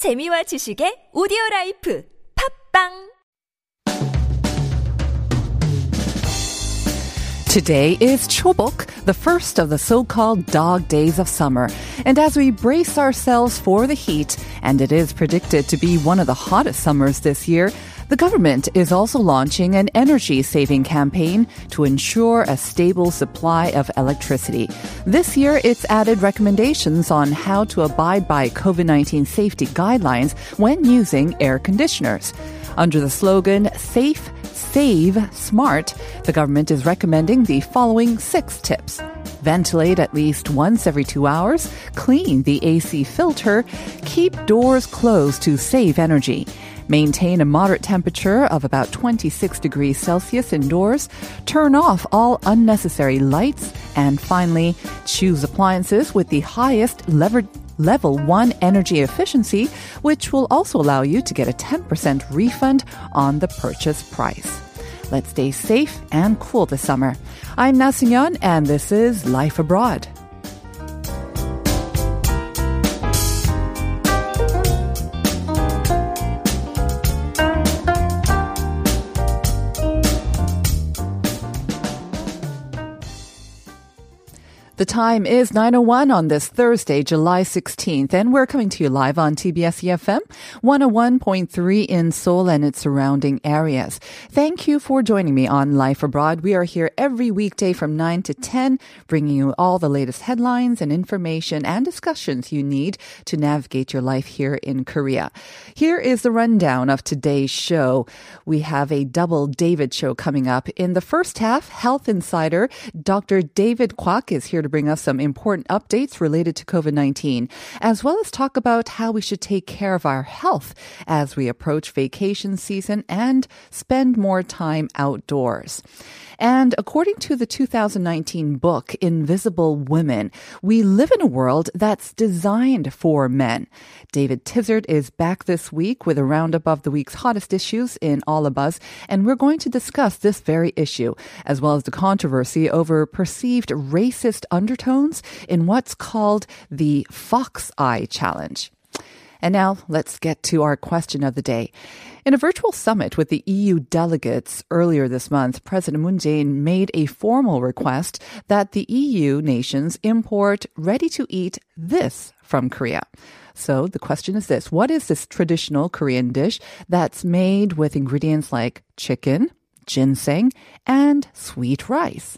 재미와 지식의 오디오 라이프 팝빵 Today is Chobok, the first of the so-called dog days of summer. And as we brace ourselves for the heat, and it is predicted to be one of the hottest summers this year, the government is also launching an energy saving campaign to ensure a stable supply of electricity. This year, it's added recommendations on how to abide by COVID-19 safety guidelines when using air conditioners. Under the slogan, Safe, Save, Smart, the government is recommending the following six tips. Ventilate at least once every two hours, clean the AC filter, keep doors closed to save energy. Maintain a moderate temperature of about 26 degrees Celsius indoors. Turn off all unnecessary lights. And finally, choose appliances with the highest lever- level 1 energy efficiency, which will also allow you to get a 10% refund on the purchase price. Let's stay safe and cool this summer. I'm Na and this is Life Abroad. The time is 9.01 on this Thursday, July 16th, and we're coming to you live on TBS EFM 101.3 in Seoul and its surrounding areas. Thank you for joining me on Life Abroad. We are here every weekday from 9 to 10, bringing you all the latest headlines and information and discussions you need to navigate your life here in Korea. Here is the rundown of today's show. We have a double David show coming up. In the first half, Health Insider, Dr. David Kwak is here to bring us some important updates related to COVID 19, as well as talk about how we should take care of our health as we approach vacation season and spend more time outdoors. And according to the 2019 book, Invisible Women, we live in a world that's designed for men. David Tizard is back this week with a roundup of the week's hottest issues in All of Us, and we're going to discuss this very issue, as well as the controversy over perceived racist undertones in what's called the Fox Eye Challenge. And now let's get to our question of the day. In a virtual summit with the EU delegates earlier this month, President Moon Jae-in made a formal request that the EU nations import ready-to-eat this from Korea. So the question is this. What is this traditional Korean dish that's made with ingredients like chicken, ginseng, and sweet rice?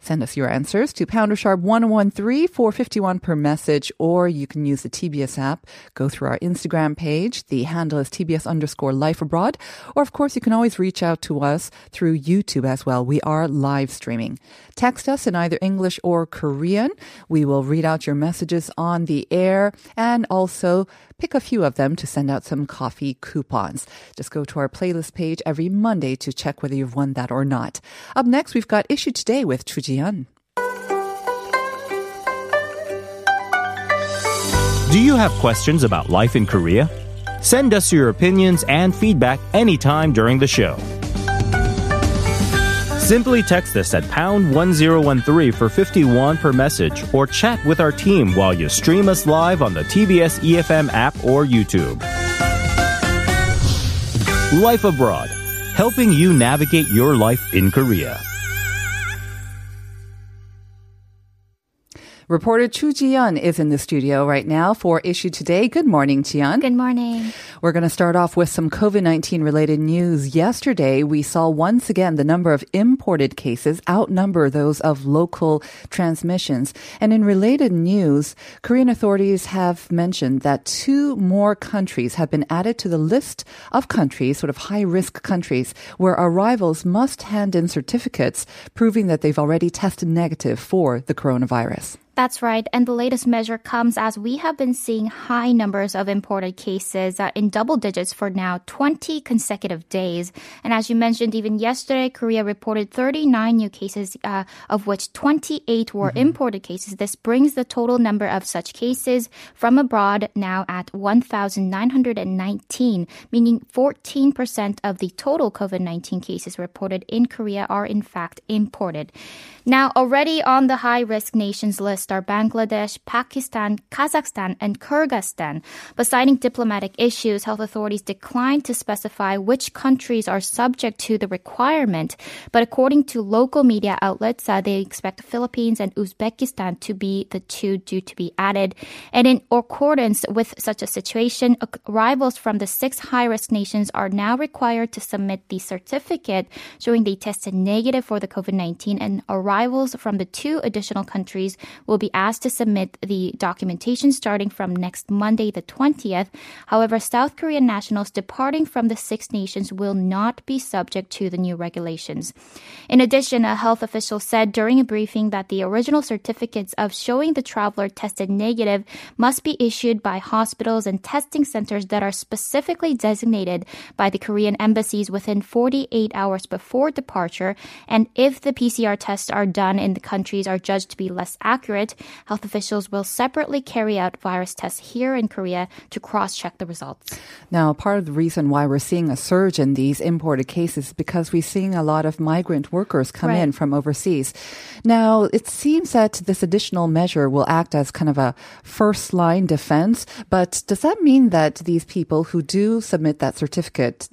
Send us your answers to pounder sharp 1013 451 per message, or you can use the TBS app. Go through our Instagram page. The handle is TBS underscore life abroad. Or of course, you can always reach out to us through YouTube as well. We are live streaming. Text us in either English or Korean. We will read out your messages on the air and also pick a few of them to send out some coffee coupons. Just go to our playlist page every Monday to check whether you've won that or not. Up next, we've got Issue Today with Chu Jian. Do you have questions about life in Korea? Send us your opinions and feedback anytime during the show. Simply text us at pound 1013 for 51 per message or chat with our team while you stream us live on the TBS EFM app or YouTube. Life Abroad, helping you navigate your life in Korea. Reporter Chu Jian is in the studio right now for Issue Today. Good morning, Jian. Good morning. We're going to start off with some COVID 19 related news. Yesterday, we saw once again the number of imported cases outnumber those of local transmissions. And in related news, Korean authorities have mentioned that two more countries have been added to the list of countries, sort of high risk countries, where arrivals must hand in certificates proving that they've already tested negative for the coronavirus. That's right. And the latest measure comes as we have been seeing high numbers of imported cases uh, in double digits for now 20 consecutive days. And as you mentioned, even yesterday, Korea reported 39 new cases, uh, of which 28 were mm-hmm. imported cases. This brings the total number of such cases from abroad now at 1,919, meaning 14% of the total COVID 19 cases reported in Korea are in fact imported. Now, already on the high risk nations list, list are Bangladesh, Pakistan, Kazakhstan, and Kyrgyzstan. But citing diplomatic issues, health authorities declined to specify which countries are subject to the requirement. But according to local media outlets, uh, they expect the Philippines and Uzbekistan to be the two due to be added. And in accordance with such a situation, arrivals from the six high risk nations are now required to submit the certificate showing they tested negative for the COVID 19, and arrivals from the two additional countries will be asked to submit the documentation starting from next Monday, the 20th. However, South Korean nationals departing from the six nations will not be subject to the new regulations. In addition, a health official said during a briefing that the original certificates of showing the traveler tested negative must be issued by hospitals and testing centers that are specifically designated by the Korean embassies within 48 hours before departure. And if the PCR tests are done in the countries are judged to be less accurate, health officials will separately carry out virus tests here in Korea to cross check the results. Now, part of the reason why we're seeing a surge in these imported cases is because we're seeing a lot of migrant workers come right. in from overseas. Now, it seems that this additional measure will act as kind of a first line defense, but does that mean that these people who do submit that certificate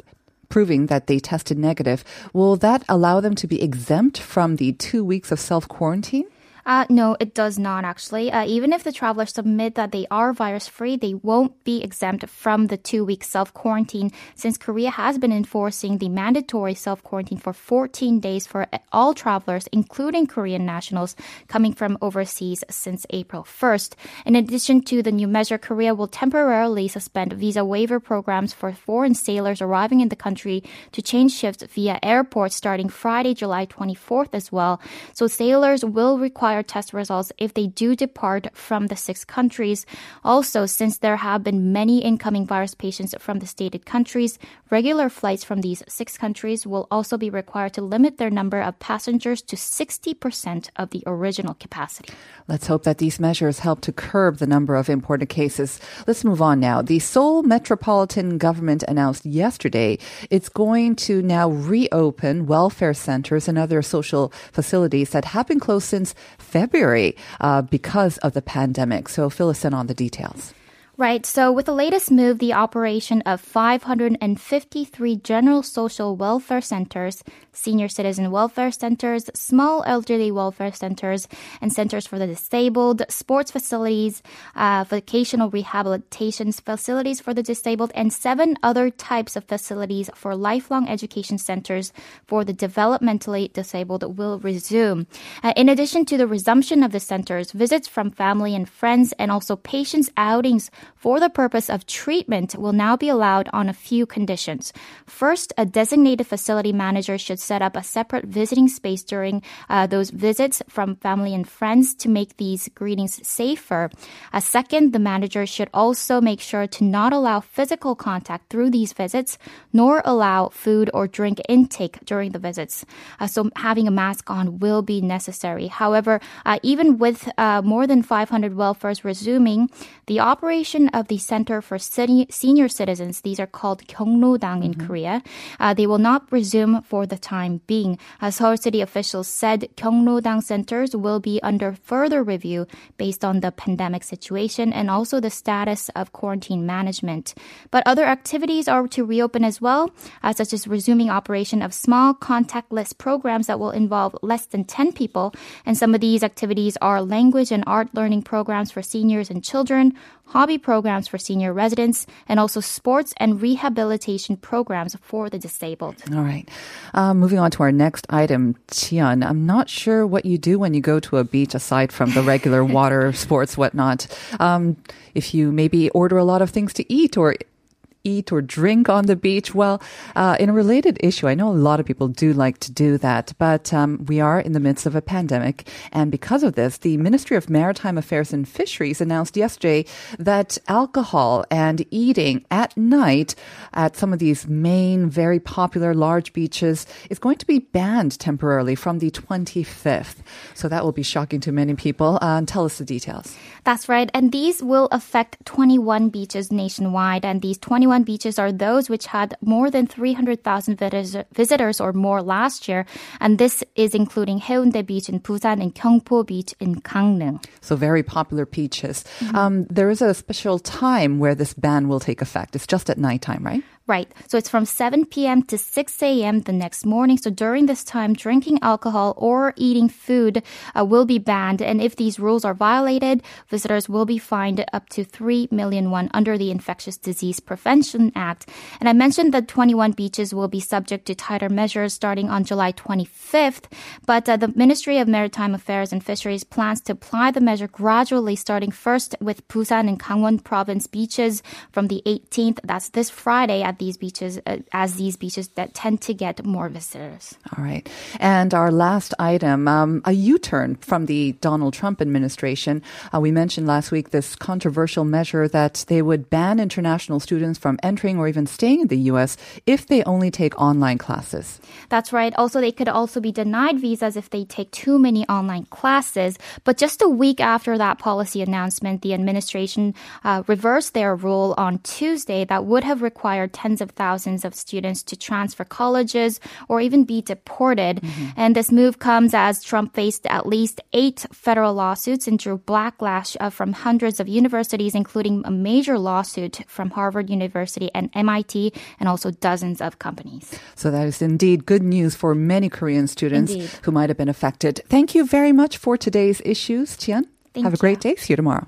proving that they tested negative, will that allow them to be exempt from the two weeks of self quarantine? Uh, no, it does not actually. Uh, even if the travelers submit that they are virus free, they won't be exempt from the two week self quarantine since Korea has been enforcing the mandatory self quarantine for 14 days for all travelers, including Korean nationals coming from overseas since April 1st. In addition to the new measure, Korea will temporarily suspend visa waiver programs for foreign sailors arriving in the country to change shifts via airports starting Friday, July 24th as well. So sailors will require test results if they do depart from the six countries. Also, since there have been many incoming virus patients from the stated countries, regular flights from these six countries will also be required to limit their number of passengers to 60% of the original capacity. Let's hope that these measures help to curb the number of imported cases. Let's move on now. The Seoul Metropolitan Government announced yesterday it's going to now reopen welfare centers and other social facilities that have been closed since February uh, because of the pandemic. So fill us in on the details. Right. So with the latest move, the operation of 553 general social welfare centers, senior citizen welfare centers, small elderly welfare centers, and centers for the disabled, sports facilities, uh, vocational rehabilitation facilities for the disabled, and seven other types of facilities for lifelong education centers for the developmentally disabled will resume. Uh, in addition to the resumption of the centers, visits from family and friends and also patients' outings for the purpose of treatment will now be allowed on a few conditions. First, a designated facility manager should set up a separate visiting space during uh, those visits from family and friends to make these greetings safer. A second, the manager should also make sure to not allow physical contact through these visits, nor allow food or drink intake during the visits. Uh, so having a mask on will be necessary. However, uh, even with uh, more than 500 welfares resuming, the operation of the Center for Senior Citizens, these are called Gyeongrodang in mm-hmm. Korea, uh, they will not resume for the time being. As Seoul City officials said, Gyeongrodang centers will be under further review based on the pandemic situation and also the status of quarantine management. But other activities are to reopen as well, uh, such as resuming operation of small contactless programs that will involve less than 10 people. And some of these activities are language and art learning programs for seniors and children, hobby programs for senior residents, and also sports and rehabilitation programs for the disabled. All right. Uh, moving on to our next item, Jian. I'm not sure what you do when you go to a beach aside from the regular water sports, whatnot. Um, if you maybe order a lot of things to eat or eat or drink on the beach? Well, uh, in a related issue, I know a lot of people do like to do that, but um, we are in the midst of a pandemic. And because of this, the Ministry of Maritime Affairs and Fisheries announced yesterday that alcohol and eating at night at some of these main, very popular large beaches is going to be banned temporarily from the 25th. So that will be shocking to many people. Uh, tell us the details. That's right. And these will affect 21 beaches nationwide. And these 21 21 beaches are those which had more than 300,000 visitors or more last year. And this is including Haeundae Beach in Busan and Gyeongpo Beach in Gangneung. So very popular beaches. Mm-hmm. Um, there is a special time where this ban will take effect. It's just at nighttime, right? Right. So it's from 7 p.m. to 6 a.m. the next morning. So during this time, drinking alcohol or eating food uh, will be banned. And if these rules are violated, visitors will be fined up to 3 million won under the Infectious Disease Prevention Act. And I mentioned that 21 beaches will be subject to tighter measures starting on July 25th. But uh, the Ministry of Maritime Affairs and Fisheries plans to apply the measure gradually, starting first with Busan and Gangwon province beaches from the 18th. That's this Friday at these beaches uh, as these beaches that tend to get more visitors. All right. And our last item, um, a U-turn from the Donald Trump administration. Uh, we mentioned last week this controversial measure that they would ban international students from entering or even staying in the U.S. if they only take online classes. That's right. Also, they could also be denied visas if they take too many online classes. But just a week after that policy announcement, the administration uh, reversed their rule on Tuesday that would have required tens of thousands of students to transfer colleges or even be deported. Mm-hmm. And this move comes as Trump faced at least eight federal lawsuits and drew backlash uh, from hundreds of universities, including a major lawsuit from Harvard University and MIT, and also dozens of companies. So that is indeed good news for many Korean students indeed. who might have been affected. Thank you very much for today's issues, Jian. Thank have a great day. See you tomorrow.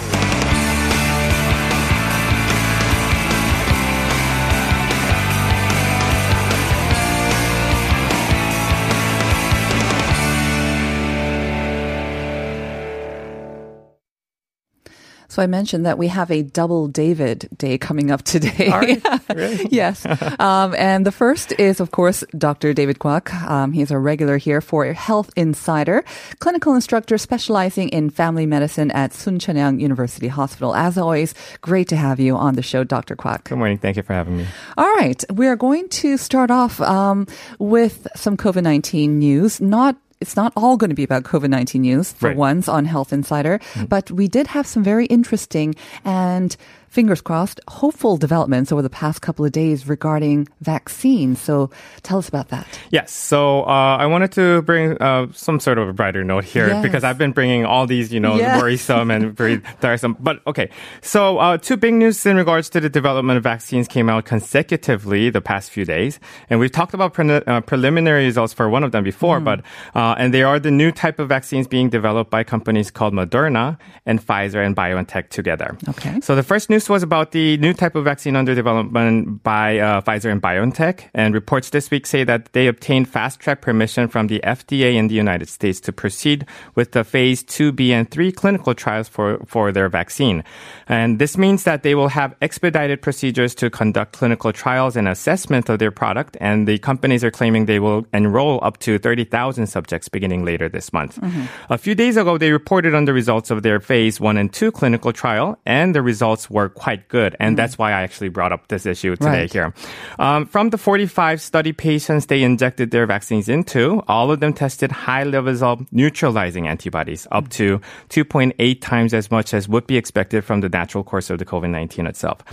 So I mentioned that we have a double David day coming up today. really? yes. Um, and the first is, of course, Dr. David Kwak. Um, he's a regular here for Health Insider, clinical instructor specializing in family medicine at Soonchunhyang University Hospital. As always, great to have you on the show, Dr. Kwak. Good morning. Thank you for having me. All right. We are going to start off um, with some COVID 19 news, not it's not all going to be about COVID 19 news for right. once on Health Insider, mm-hmm. but we did have some very interesting and fingers crossed, hopeful developments over the past couple of days regarding vaccines. So tell us about that. Yes. So uh, I wanted to bring uh, some sort of a brighter note here yes. because I've been bringing all these, you know, yes. worrisome and very tiresome. But okay. So uh, two big news in regards to the development of vaccines came out consecutively the past few days. And we've talked about pre- uh, preliminary results for one of them before, mm. but, uh, and they are the new type of vaccines being developed by companies called Moderna and Pfizer and BioNTech together. Okay. So the first news news was about the new type of vaccine under development by uh, Pfizer and BioNTech. And reports this week say that they obtained fast track permission from the FDA in the United States to proceed with the phase 2B and 3 clinical trials for, for their vaccine. And this means that they will have expedited procedures to conduct clinical trials and assessment of their product. And the companies are claiming they will enroll up to 30,000 subjects beginning later this month. Mm-hmm. A few days ago, they reported on the results of their phase 1 and 2 clinical trial, and the results were quite good. And mm. that's why I actually brought up this issue today right. here. Um, from the 45 study patients they injected their vaccines into, all of them tested high levels of neutralizing antibodies, up to 2.8 times as much as would be expected from the natural course of the COVID-19 itself.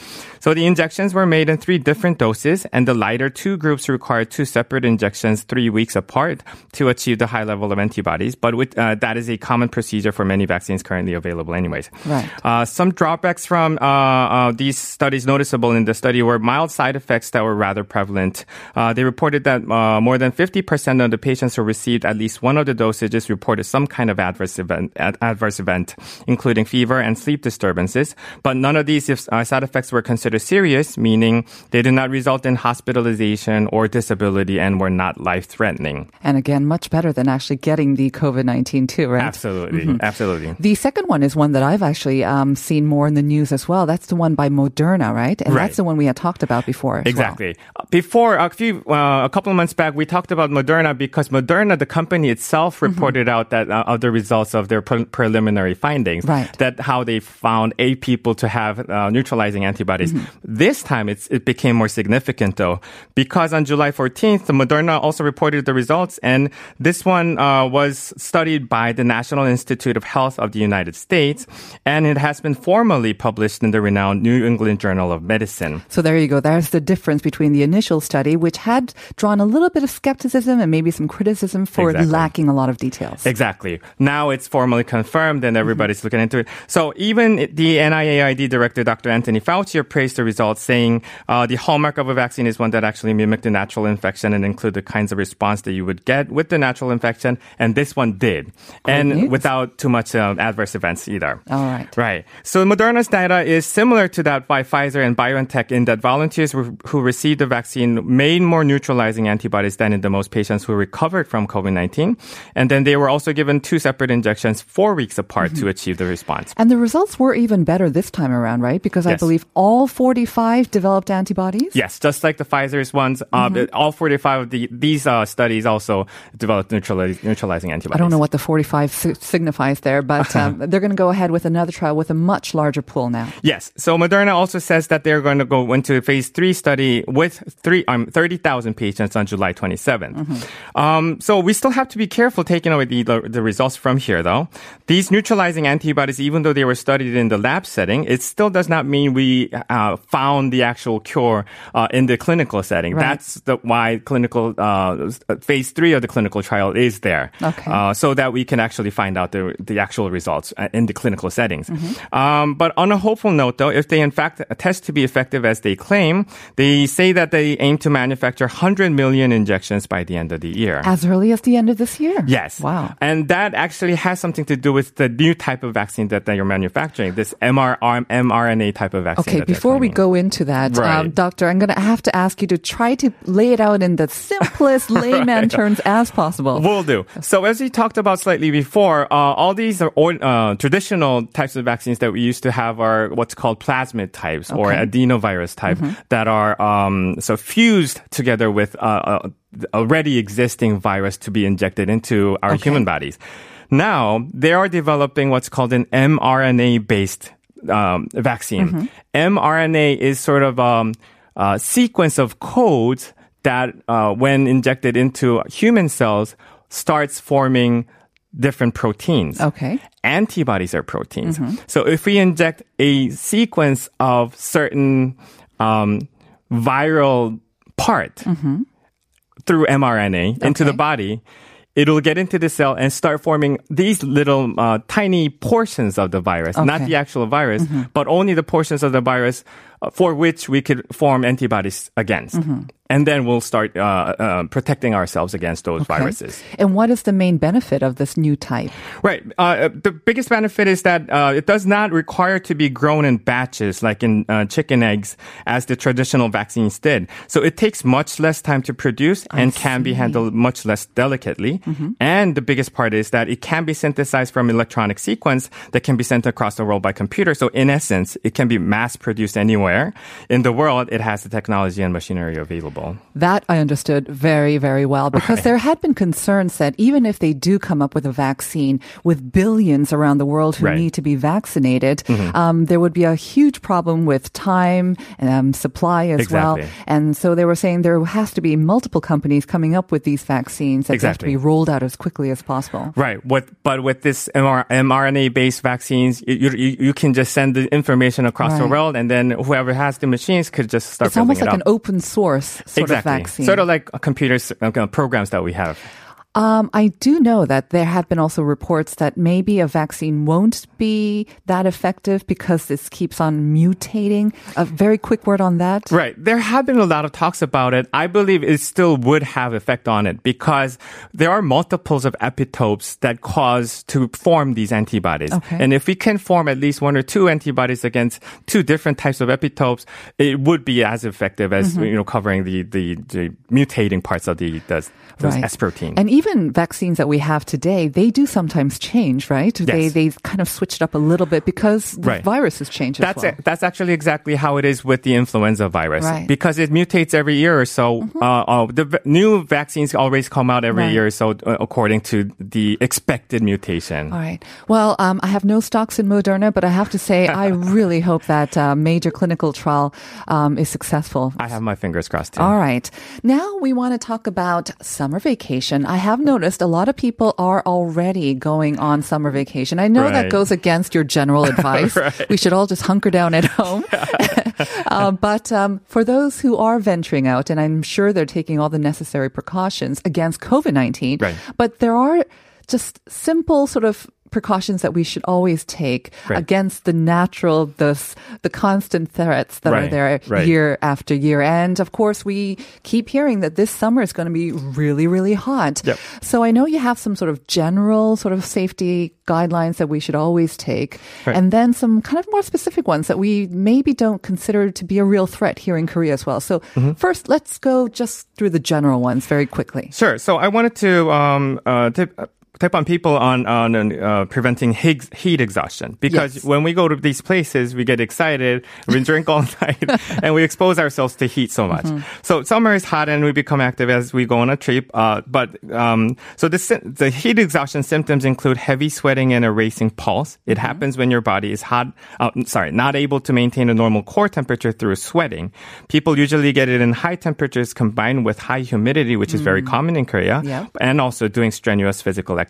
So the injections were made in three different doses, and the lighter two groups required two separate injections three weeks apart to achieve the high level of antibodies. But with, uh, that is a common procedure for many vaccines currently available anyways. Right. Uh, some drawbacks from uh, uh, these studies noticeable in the study were mild side effects that were rather prevalent. Uh, they reported that uh, more than 50% of the patients who received at least one of the dosages reported some kind of adverse event, ad- adverse event, including fever and sleep disturbances. But none of these uh, side effects were considered serious, meaning they did not result in hospitalization or disability and were not life-threatening. And again, much better than actually getting the COVID-19 too, right? Absolutely, mm-hmm. absolutely. The second one is one that I've actually um, seen more in the news as well. That's That's the one by Moderna, right? And Right. that's the one we had talked about before. as well. Exactly. Before a few, uh, a couple of months back, we talked about Moderna because Moderna, the company itself, Mm-hmm. reported out that uh, of the results of their pre- preliminary findings. Right. That how they found eight people to have uh, neutralizing antibodies. Mm-hmm. This time, it's, it became more significant though, because on July 14th, the Moderna also reported the results, and this one uh, was studied by the National Institute of Health of the United States, and it has been formally published in the renowned New England Journal of Medicine. So there you go. There's the difference between the initial study, which had drawn a little bit of skepticism and maybe some criticism for Exactly. lacking a lot of details. Exactly. Now it's formally confirmed and everybody's looking into it. So even the NIAID director, Dr. Anthony Fauci, praised the results, saying uh, the hallmark of a vaccine is one that actually mimicked the natural infection and include the kinds of response that you would get with the natural infection. And this one did. and news. without too much um, adverse events either. All right. Right. So Moderna's data is similar to that by Pfizer and BioNTech in that volunteers who who received the vaccine made more neutralizing antibodies than in the most patients who recovered from COVID-19. And then they were also given two separate injections four weeks apart Mm-hmm. to achieve the response. And the results were even better this time around, right? Because I believe all 45 developed antibodies. Yes, just like the Pfizer's ones, uh, Mm-hmm. all 45 of the, these uh, studies also developed neutraliz- neutralizing antibodies. I don't know what the 45 si- signifies there, but um, they're going to go ahead with another trial with a much larger pool now. Yes. So Moderna also says that they're going to go into a phase three study with three, um, 30,000 patients on July 27th. Um, so we still have to be careful taking away the, the, results from here, though. These neutralizing antibodies, even though they were studied in the lab setting, it still does not mean we uh, found the actual cure uh, in the clinical setting. Right. That's the, why clinical uh, phase three of the clinical trial is there, Okay. uh, so that we can actually find out the the actual results uh, in the clinical settings. Um, but on a hopeful note, though, if they in fact test to be effective as they claim, they say that they aim to manufacture 100 million injections by the end of the year. As early as the end of this year. Yes. Wow. And that actually has something to do with the new type of vaccine that they are manufacturing, this MR, mRNA type of vaccine. Okay, before we go into that, um, Doctor, I'm going to have to ask you to try to lay it out in the simplest layman terms as possible. Will do. So as we talked about slightly before, uh, all these are uh, traditional types of vaccines that we used to have are what's called plasmid types or adenovirus type that are um, so fused together with uh, uh, already existing virus to be injected into our Okay. human bodies. Now they are developing what's called an mRNA based um, vaccine. mRNA is sort of um, a sequence of codes that, uh, when injected into human cells, starts forming different proteins. Okay. Antibodies are proteins. So if we inject a sequence of certain um, viral part through mRNA into the body, it'll get into the cell and start forming these little uh, tiny portions of the virus, not Okay. Mm-hmm. the actual virus, but only the portions of the virus for which we could form antibodies against. Mm-hmm. And then we'll start uh, uh, protecting ourselves against those Okay. viruses. And what is the main benefit of this new type? Right. Uh, the biggest benefit is that uh, it does not require to be grown in batches like in uh, chicken eggs as the traditional vaccines did. So it takes much less time to produce and can be handled much less delicately. And the biggest part is that it can be synthesized from electronic sequence that can be sent across the world by computer. So in essence, it can be mass produced anywhere in the world. It has the technology and machinery available. That I understood very, very well because there had been concerns that even if they do come up with a vaccine with billions around the world who Right. Mm-hmm. need to be vaccinated, um, there would be a huge problem with time and um, supply as well. And so they were saying there has to be multiple companies coming up with these vaccines that have to be rolled out as quickly as possible. Right. What, but with this MR, mRNA based vaccines, you, you, you can just send the information across the world and then whoever has the machines could just start It's almost like it an open source sort exactly. of vaccine. Sort of like computers, uh, programs that we have. Um, I do know that there have been also reports that maybe a vaccine won't be that effective because this keeps on mutating. A very quick word on that. Right. There have been a lot of talks about it. I believe it still would have effect on it because there are multiples of epitopes that cause to form these antibodies. Okay. And if we can form at least one or two antibodies against two different types of epitopes, it would be as effective as, Mm-hmm. you know, covering the, the, the mutating parts of the, the those Right. S protein. And even even vaccines that we have today, they do sometimes change, right? They they kind of switch it up a little bit because the Right. virus has changed That's as well. it. That's actually exactly how it is with the influenza virus Right. Mm-hmm. because it mutates every year or so. Uh, uh, the v- new vaccines always come out every Right. year, or so uh, according to the expected mutation. All right. Well, um, I have no stocks in Moderna, but I have to say, I really hope that uh, major clinical trial um, is successful. I have my fingers crossed too. All right. Now we want to talk about summer vacation. I have noticed a lot of people are already going on summer vacation. I know that goes against your general advice. We should all just hunker down at home. uh, but um, for those who are venturing out, and I'm sure they're taking all the necessary precautions against COVID 19, Right. but there are just simple sort of precautions that we should always take Right. against the natural the the constant threats that are there right. year after year and of course we keep hearing that this summer is going to be really really hot Yep. so i know you have some sort of general sort of safety guidelines that we should always take Right. and then some kind of more specific ones that we maybe don't consider to be a real threat here in korea as well so Mm-hmm. first let's go just through the general ones very quickly Sure. So I wanted to um, uh, tip, tip on people on on uh, preventing heat, heat exhaustion because Yes. when we go to these places, we get excited, we drink all night, and we expose ourselves to heat so much. Mm-hmm. So summer is hot, and we become active as we go on a trip. Uh, but um, so the the heat exhaustion symptoms include heavy sweating and a racing pulse. It Mm-hmm. happens when your body is hot. Uh, sorry, not able to maintain a normal core temperature through sweating. People usually get it in high temperatures combined with high humidity, which is very common in Korea, Mm. Yeah. and also doing strenuous physical activity.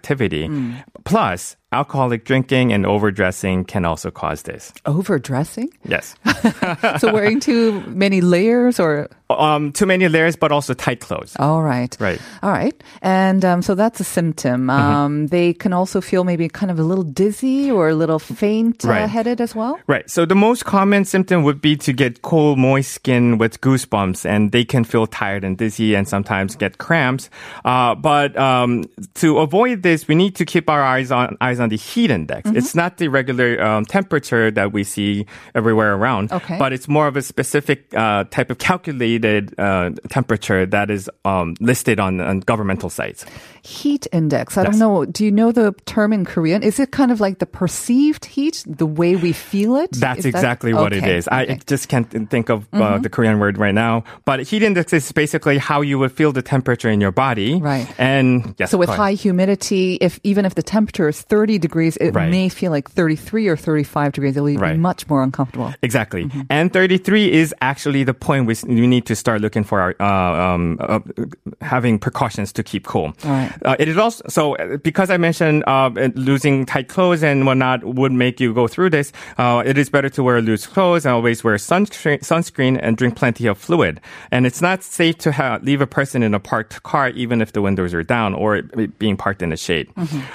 Mm. Plus, alcoholic drinking and overdressing can also cause this. overdressing Yes. so wearing too many layers or um, too many layers, but also tight clothes. All right. Right. All right. And um, so that's a symptom. Mm-hmm. Um, They can also feel maybe kind of a little dizzy or a little faint uh, Right. headed as well. Right. So the most common symptom would be to get cold, moist skin with goosebumps, and they can feel tired and dizzy and sometimes get cramps. Uh, but um, to avoid this, we need to keep our eyes on eyes on the heat index. Mm-hmm. It's not the regular um, temperature that we see everywhere around, Okay. but it's more of a specific uh, type of calculated uh, temperature that is um, listed on, on governmental sites. Heat index. I don't know. Do you know the term in Korean? Is it kind of like the perceived heat, the way we feel it? That's Is that- exactly what it is. Okay. I just can't think of uh, the Korean word right now. But heat index is basically how you would feel the temperature in your body. Right. And yes. So with high humidity, if even if the temperature is 30 degrees, it Right. may feel like 33 or 35 degrees. It will be Right. much more uncomfortable. Exactly. Mm-hmm. And 33 is actually the point we, we need to start looking for our, uh, um, uh, having precautions to keep cool. All right. Uh, it is also, so uh, because I mentioned uh, losing tight clothes and whatnot would make you go through this, uh, it is better to wear loose clothes and always wear sunscreen, sunscreen and drink plenty of fluid. And it's not safe to ha- leave a person in a parked car even if the windows are down or being parked in the shade.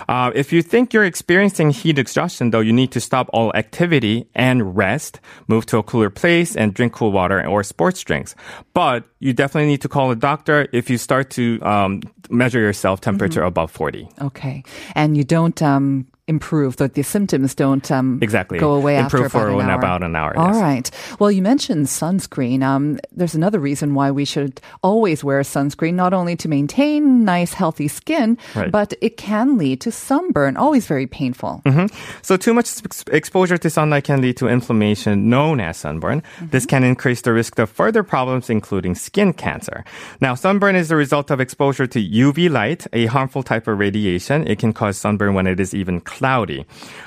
Uh, if you think you're experiencing heat exhaustion, though, you need to stop all activity and rest, move to a cooler place, and drink cool water or sports drinks. But you definitely need to call a doctor if you start to um, measure yourself temperature above 40. Okay. And you don't um, improve, that the symptoms don't um, Exactly. go away Improve after about for an hour. about an hour, All yes. right. Well, you mentioned sunscreen. Um, there's another reason why we should always wear sunscreen, not only to maintain nice, healthy skin, Right. but it can lead to sunburn, always very painful. So too much ex- exposure to sunlight can lead to inflammation known as sunburn. This can increase the risk of further problems including skin cancer. Now, sunburn is the result of exposure to UV light, a harmful type of radiation. It can cause sunburn when it is even cloudy.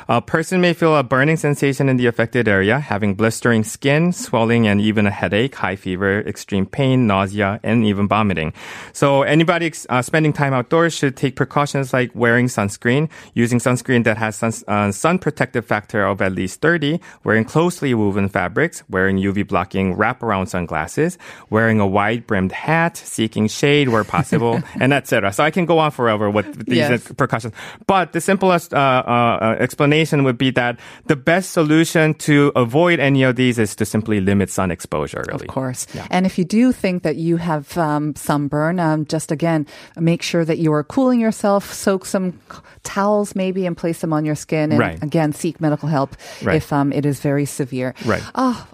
A person may feel a burning sensation in the affected area, having blistering skin, swelling, and even a headache, high fever, extreme pain, nausea, and even vomiting. So anybody uh, spending time outdoors should take precautions like wearing sunscreen, using sunscreen that has sun, uh, sun protective factor of at least 30, wearing closely woven fabrics, wearing UV blocking wraparound sunglasses, wearing a wide brimmed hat, seeking shade where possible, and etc. So I can go on forever with these Yes. precautions. But the simplest uh, uh, uh, explanation would be that the best solution to avoid any of these is to simply limit sun exposure. Really. Of course. And if you do think that you have um, sunburn, um, just again, make sure that you are cooling yourself, soak some towels maybe and place them on your skin. And Right. again, seek medical help Right. if um, it is very severe. Right. Oh,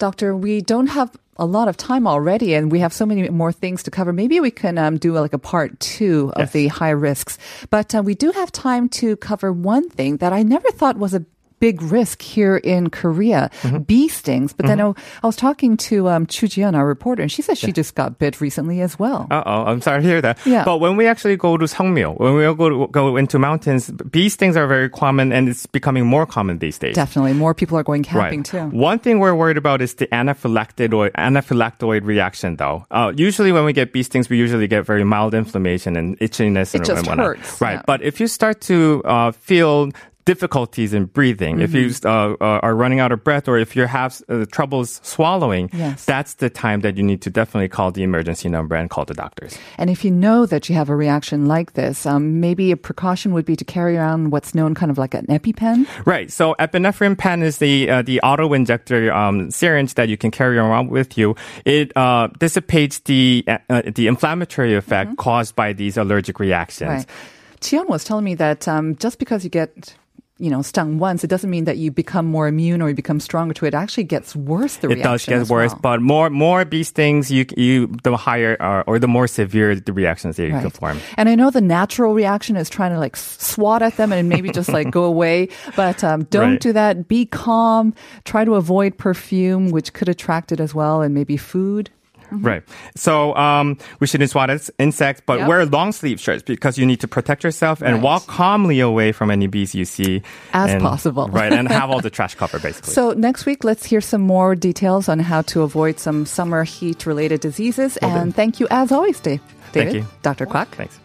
Doctor, we don't have a lot of time already and we have so many more things to cover. Maybe we can um, do like a part two of Yes. the high risks. But uh, we do have time to cover one thing that I never thought was a big risk here in Korea, Mm-hmm. bee stings. But then I, I was talking to um, Chu Jian, our reporter, and she said she just got bit recently as well. Uh oh, I'm sorry to hear that. Yeah. But when we actually go to Seongmyo, when we go to, go into mountains, bee stings are very common and it's becoming more common these days. Definitely. More people are going camping too. One thing we're worried about is the anaphylactoid anaphylactoid reaction, though. Uh, usually, when we get bee stings, we usually get very mild inflammation and itchiness and, It just and whatnot. hurts, Right. yeah. But if you start to uh, feel difficulties in breathing, if you Mm-hmm. uh, uh, are running out of breath, or if you have uh, troubles swallowing, Yes. that's the time that you need to definitely call the emergency number and call the doctors. And if you know that you have a reaction like this, um, maybe a precaution would be to carry around what's known kind of like an EpiPen. Right. So epinephrine pen is the uh, the auto injector um, syringe that you can carry around with you. It uh, dissipates the uh, the inflammatory effect caused by these allergic reactions. Right. Jian was telling me that um, just because you get you know stung once, it doesn't mean that you become more immune or you become stronger to it. It actually gets worse. The reaction. It does get worse, well. but more more bee stings, you you the higher uh, or the more severe the reactions that you Right. can form. And I know the natural reaction is trying to like swat at them and maybe just like go away. But um, don't Right. do that. Be calm. Try to avoid perfume, which could attract it as well, and maybe food. Right. So um, we shouldn't swat at insects, but Yep. wear long sleeve shirts because you need to protect yourself and Right. walk calmly away from any bees you see. As and- possible. Right. And have all the trash cover basically. So next week, let's hear some more details on how to avoid some summer heat related diseases. and thank you as always, Dave. Thank David, you. Dr. Kwak. Thanks.